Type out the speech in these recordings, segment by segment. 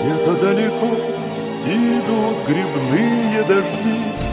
где-то далеко идут грибные дожди.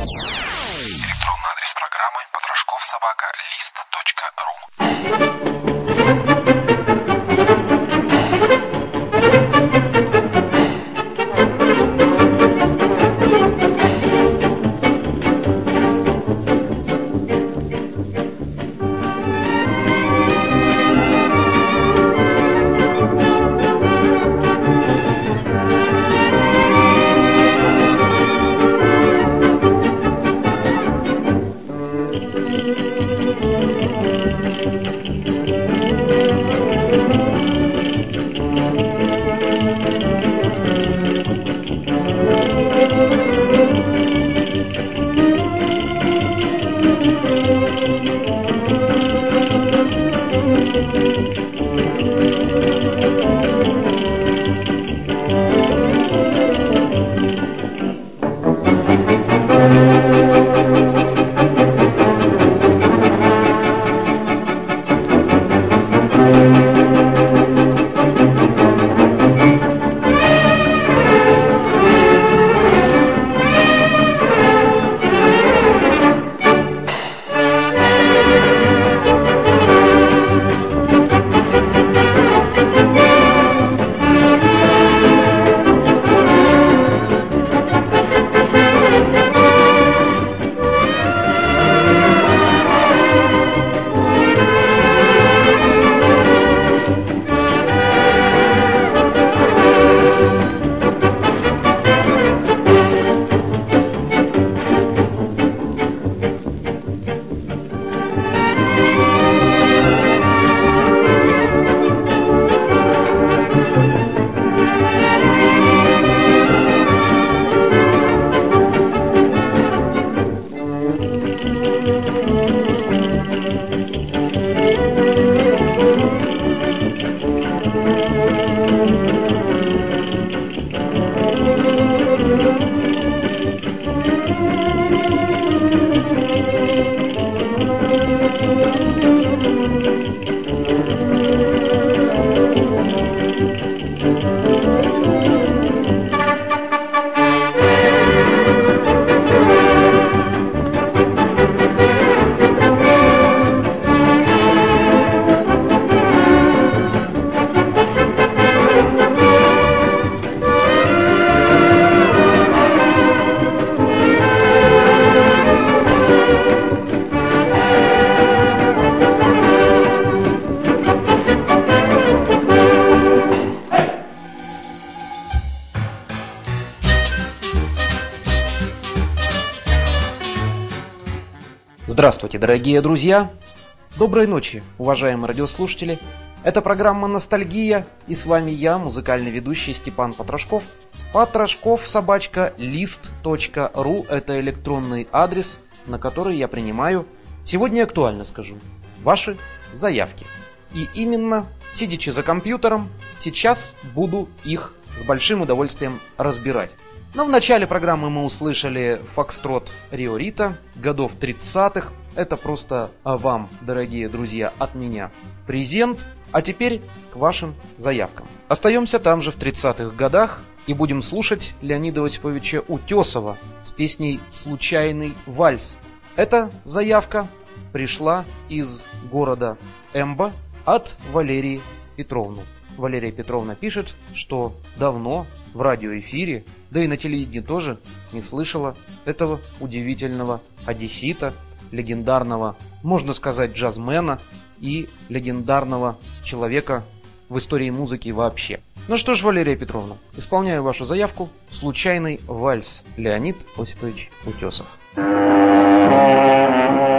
Здравствуйте, дорогие друзья! Доброй ночи, уважаемые радиослушатели! Это программа «Ностальгия» и с вами я, музыкальный ведущий Степан Потрошков. Потрошков собачка лист.ру – это электронный адрес, на который я принимаю, сегодня актуально скажу, ваши заявки. И именно, сидячи за компьютером, сейчас буду их с большим удовольствием разбирать. Но в начале программы мы услышали Фокстрот Рио Рита, годов 30-х. Это просто вам, дорогие друзья, от меня презент. А теперь к вашим заявкам. Остаемся там же в 30-х годах и будем слушать Леонида Осиповича Утесова с песней «Случайный вальс». Эта заявка пришла из города Эмба от Валерии Петровны. Валерия Петровна пишет, что давно в радиоэфире да и на телевидении тоже не слышала этого удивительного одессита, легендарного, можно сказать, джазмена и легендарного человека в истории музыки вообще. Ну что ж, Валерия Петровна, исполняю вашу заявку «Случайный вальс» Леонид Осипович Утесов. слегка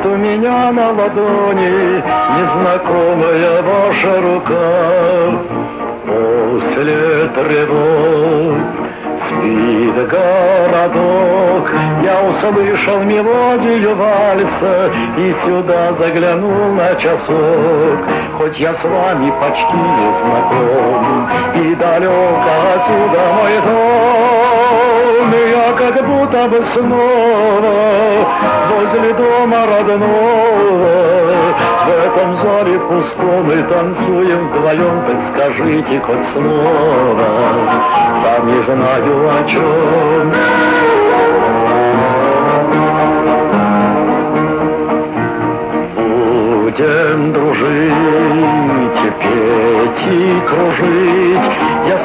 лежит у меня на ладони незнакомая ваша рука. После тревог спит городок, я услышал мелодию вальса и сюда заглянул на часок. Хоть я с вами почти не знаком, и далеко отсюда мой дом, я как будто бы снова возле дома родного. В этом зале пустом мы танцуем вдвоем, так скажите хоть слово, сам не знаю о чем. Будем дружить, петь и кружить.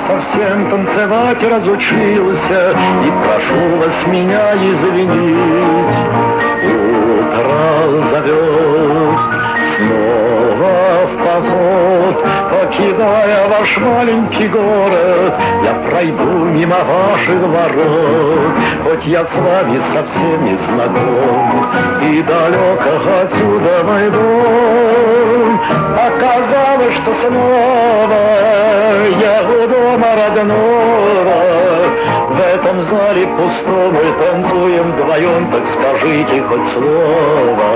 Совсем танцевать разучился, и прошу вас меня извинить. Утро зовет, снова в поход, покидая ваш маленький город, я пройду мимо ваших ворот, хоть я с вами совсем не знаком, и далеко отсюда мой дом. Оказалось, что снова я у дома родного, в этом зале пустом мы танцуем вдвоем, так скажите хоть слово,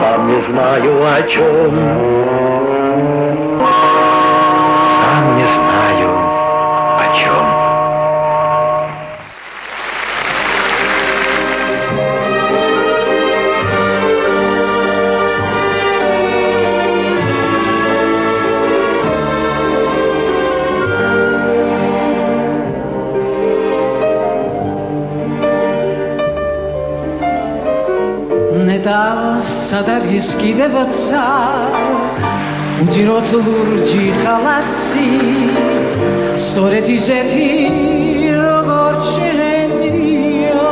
сам не знаю о чем. Сам не знаю სად არის კიდევცა უძიროთ ლურჯი ხალასი სწორედ ისეთი როგორც შენია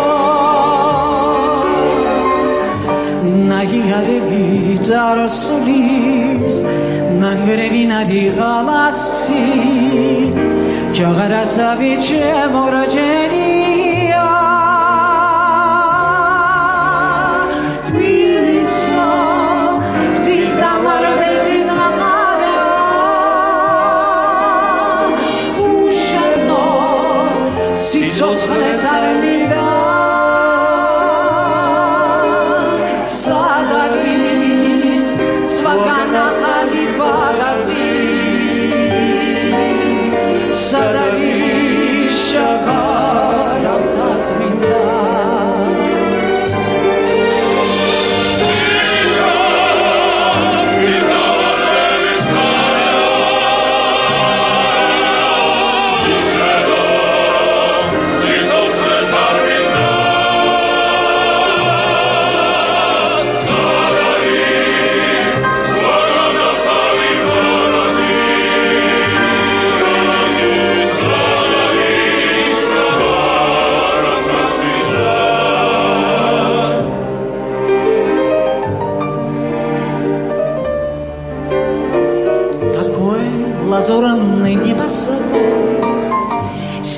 ნაიარევი წარსულის ნანგრევინ არის ხალასი ჯაღარასავი ჩემო რაჯენია 저 천에 자를 민다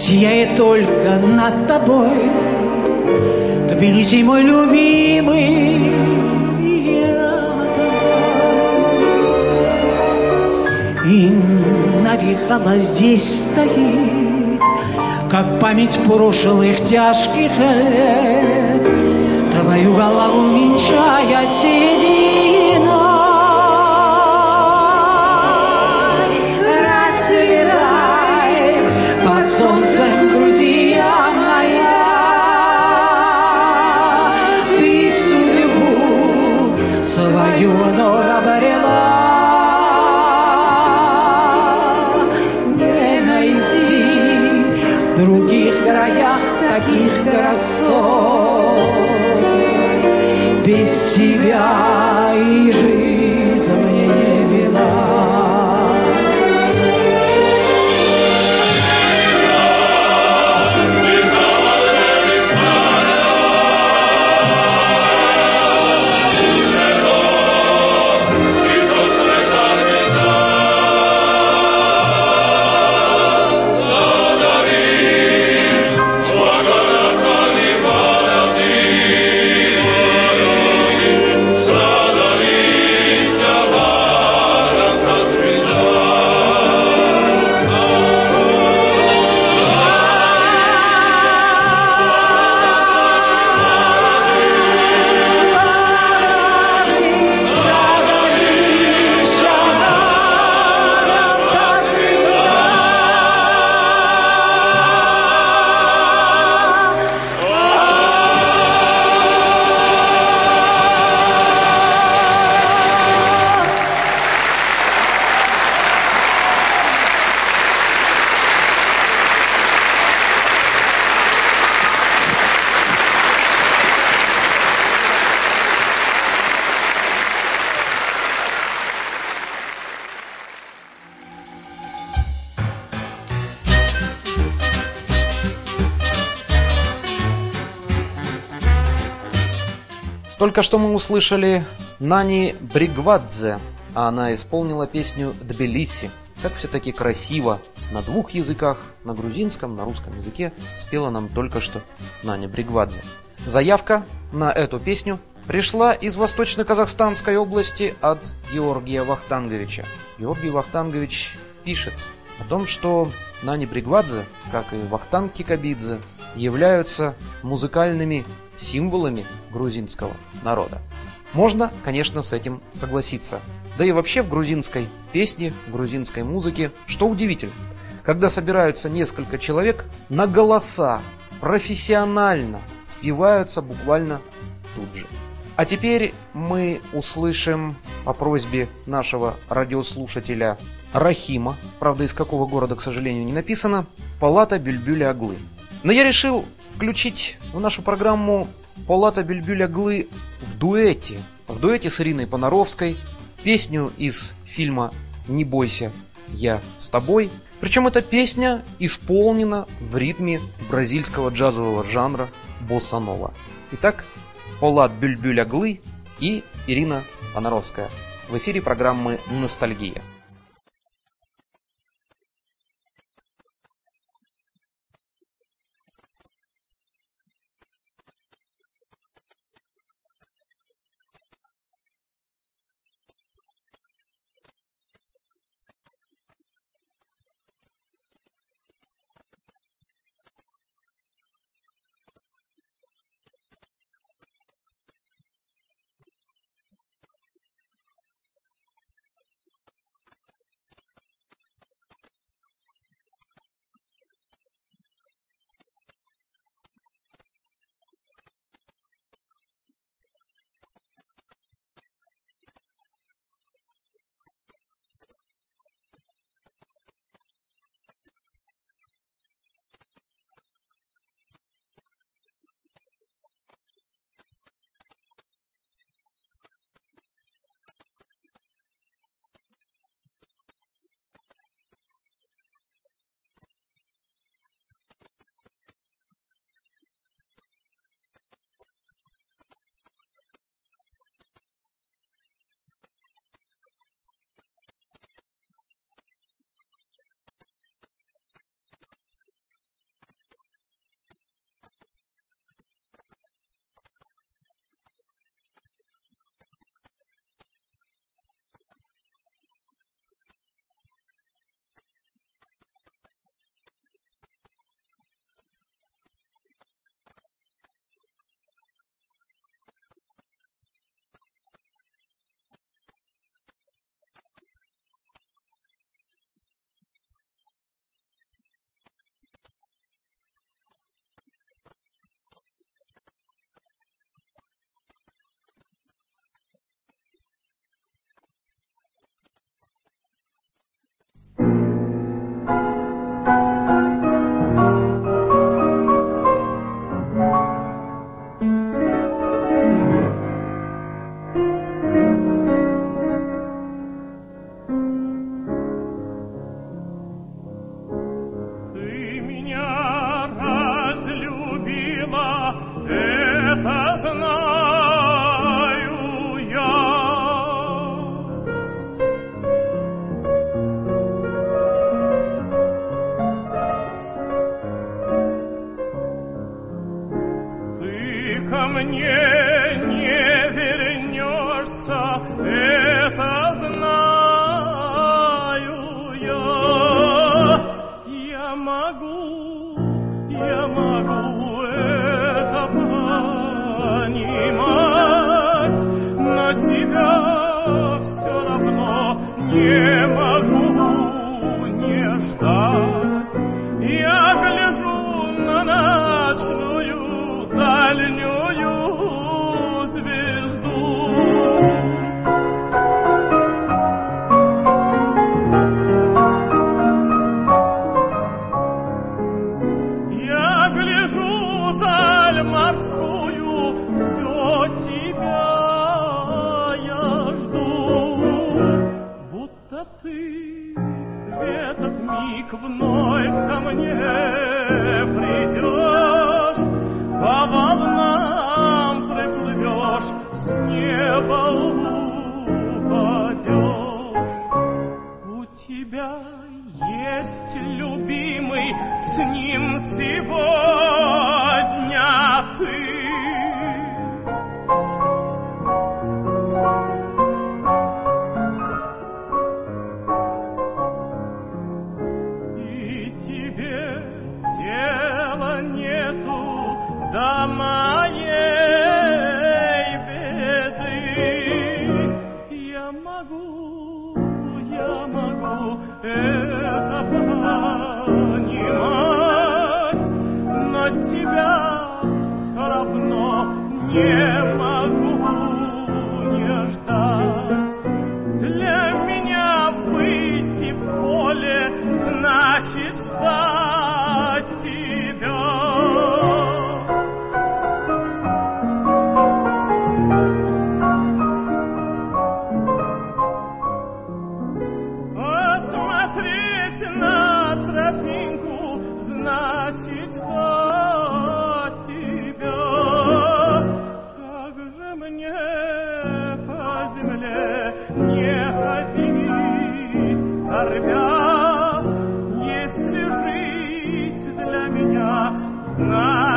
Сияет только над тобой. Тбилиси, мой любимый и Нарихала здесь стоит Как память прошлых тяжких лет. Твою голову венчая седина других краях таких красот. Без тебя и жизнь мне Только что мы услышали Нани Бригвадзе, а она исполнила песню «Тбилиси». Как все-таки красиво на двух языках, на грузинском, на русском языке, спела нам только что Наня Бригвадзе. Заявка на эту песню пришла из Восточно-Казахстанской области от Георгия Вахтанговича. Георгий Вахтангович пишет о том, что Нани Бригвадзе, как и Вахтанг Кикабидзе, являются музыкальными символами грузинского народа. Можно, конечно, с этим согласиться. Да и вообще в грузинской песне, в грузинской музыке, что удивительно, когда собираются несколько человек, на голоса профессионально спеваются буквально тут же. А теперь мы услышим по просьбе нашего радиослушателя Рахима, правда из какого города, к сожалению, не написано, Палата Бюльбюля Аглы. Но я решил включить в нашу программу Полата Бюльбюля Глы в дуэте. В дуэте с Ириной Понаровской. Песню из фильма «Не бойся, я с тобой». Причем эта песня исполнена в ритме бразильского джазового жанра боссанова. Итак, Полат Бюльбюля Глы и Ирина Понаровская. В эфире программы «Ностальгия». Не не значит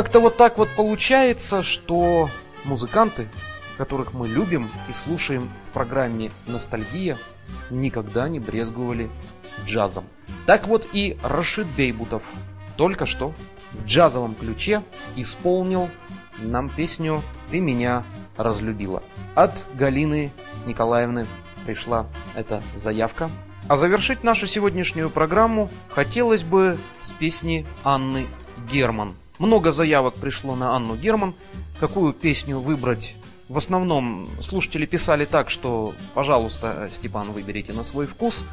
Как-то вот так вот получается, что музыканты, которых мы любим и слушаем в программе «Ностальгия», никогда не брезговали джазом. Так вот и Рашид Бейбутов только что в джазовом ключе исполнил нам песню «Ты меня разлюбила». От Галины Николаевны пришла эта заявка. А завершить нашу сегодняшнюю программу хотелось бы с песни Анны Герман. Много заявок пришло на Анну Герман. Какую песню выбрать? В основном слушатели писали так, что, пожалуйста, Степан, выберите на свой вкус.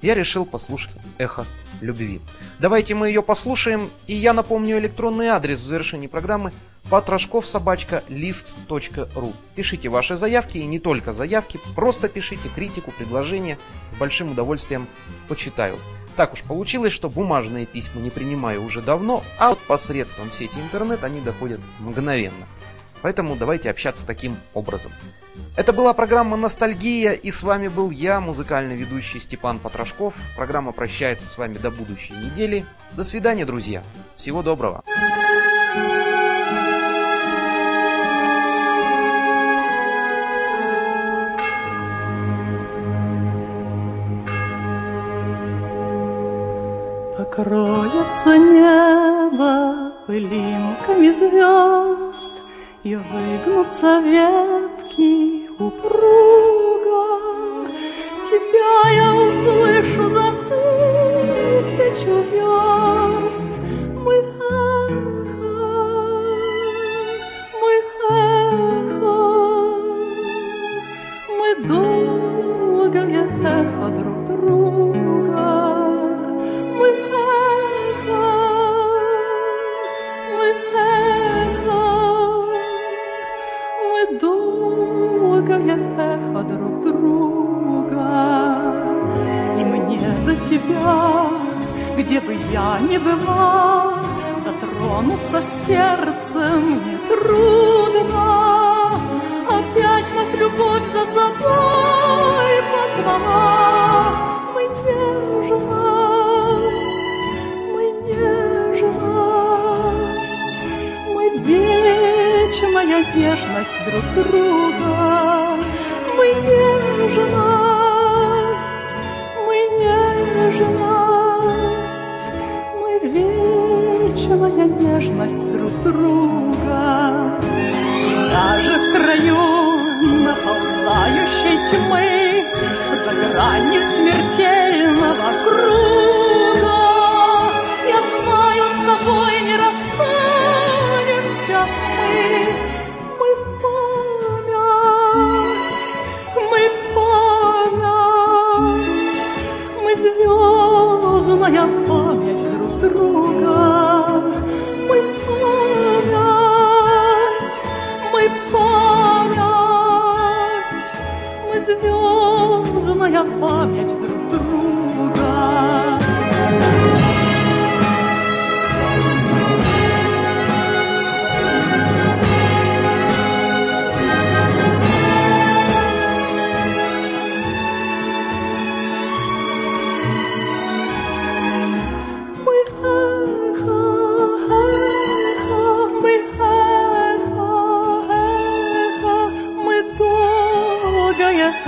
Я решил послушать «Эхо любви». Давайте мы ее послушаем, и я напомню электронный адрес в завершении программы потрошков собачка лист.ру. Пишите ваши заявки, и не только заявки, просто пишите критику, предложения, с большим удовольствием почитаю. Так уж получилось, что бумажные письма не принимаю уже давно, а вот посредством сети интернет они доходят мгновенно. Поэтому давайте общаться таким образом. Это была программа «Ностальгия», и с вами был я, музыкальный ведущий Степан Потрошков. Программа прощается с вами до будущей недели. До свидания, друзья. Всего доброго. Покроется небо пылинками звезд, И выгнутся ветки упруго.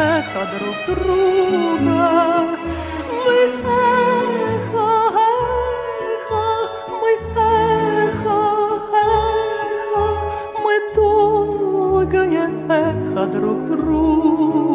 эхо друг друга. Мы эхо, эхо, мы эхо, эхо, мы тугое эхо друг друга.